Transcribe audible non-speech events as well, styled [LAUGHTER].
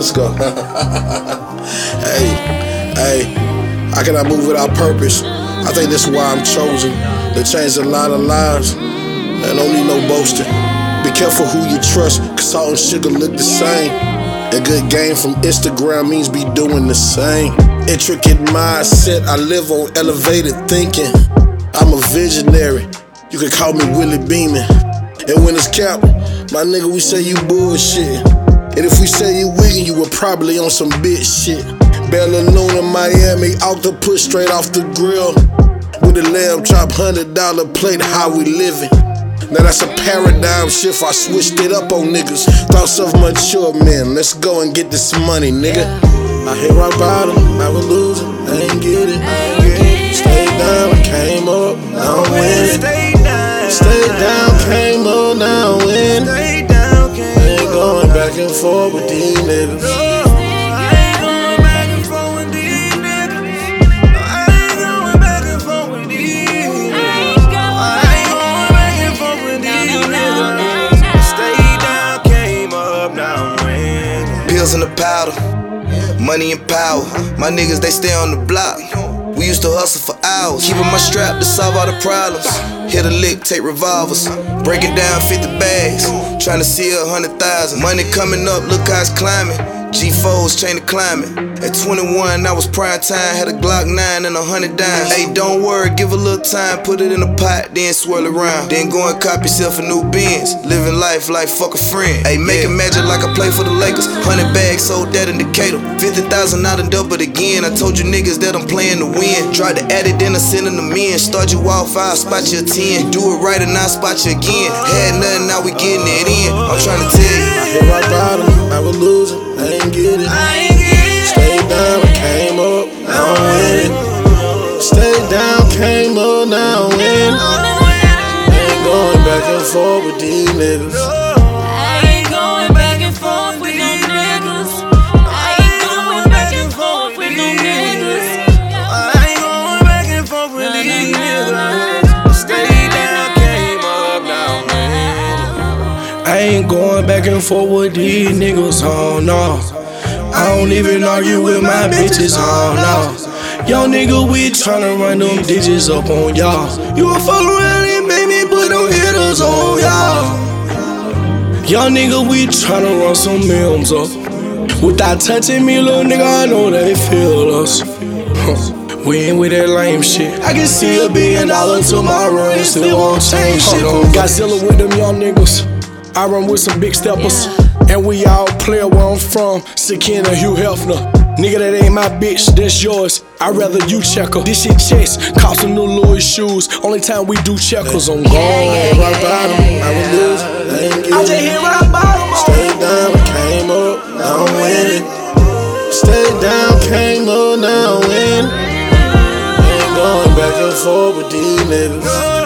Let's go. [LAUGHS] hey, hey, I cannot move without purpose. I think that's why I'm chosen to change a lot of lives. And don't need no boasting. Be careful who you trust, cause salt and sugar look the same. A good game from Instagram means be doing the same. Intricate mindset, I live on elevated thinking. I'm a visionary, you can call me Willie Beamen. And when it's cap, my nigga, we say you bullshit. And if we say you wiggin', you were probably on some bitch shit. Bella Luna, Miami, octopus straight off the grill. With a lamb chop, hundred dollar plate, how we living. Now that's a paradigm shift. I switched it up on niggas. Thoughts of mature men. Let's go and get this money, nigga. I hit rock bottom, I was losing, I ain't get it. I. Stayed down, I came up, now I'm and forth with these niggas. Pills in the powder, money and power. My niggas, they stay on the block. We used to hustle for hours, keeping my strap to solve all the problems. Hit a lick, take revolvers, breaking down 50 bags, trying to see a hundred thousand. Money coming up, look how it's climbing. G4's chain of climbing. At 21, I was prime time, had a Glock 9 and a hundred dimes. Hey, don't worry, give a little time, put it in a pot, then swirl around. Then go and cop yourself a new Benz. Living life like fuck a friend. Hey, making magic like I play for the Lakers. Hundred bags sold that in Decatur. 50,000 out and double again. I told you niggas that I'm playing to win. Tried to add it, then I send in. Start you off, I'll spot you a 10. Do it right and I'll spot you again. Had nothing, now we getting it in. I'm trying to tell you. I hit rock bottom, I was losing, I ain't get it. Stayed down, I came up, now I'm winning. Stayed down, came up, now I'm winning. Ain't going back and forth with these niggas. Ain't going back and forth with these niggas, oh no. I don't even argue with my bitches, oh no. Young nigga, we tryna run them digits up on y'all. You a fuck around and make me put them hitters on y'all. Young nigga, we tryna run some films up. Without touching me, little nigga, I know they feel us. Huh. We ain't with that lame shit. I can see a billion dollar tomorrow and still won't change shit. Godzilla with them young niggas. I run with some big steppers. And we all play where I'm from. Sakina, Hugh Hefner. Nigga, that ain't my bitch, that's yours. I'd rather you check her. This shit checks. Cost some new Louis shoes. Only time we do checkers on God. I hit rock bottom. I was losing. I get I just hit rock bottom. Stayed down, came up, now I'm winning. Stayed down, came up, now I'm winning. Ain't going back and forth with these niggas.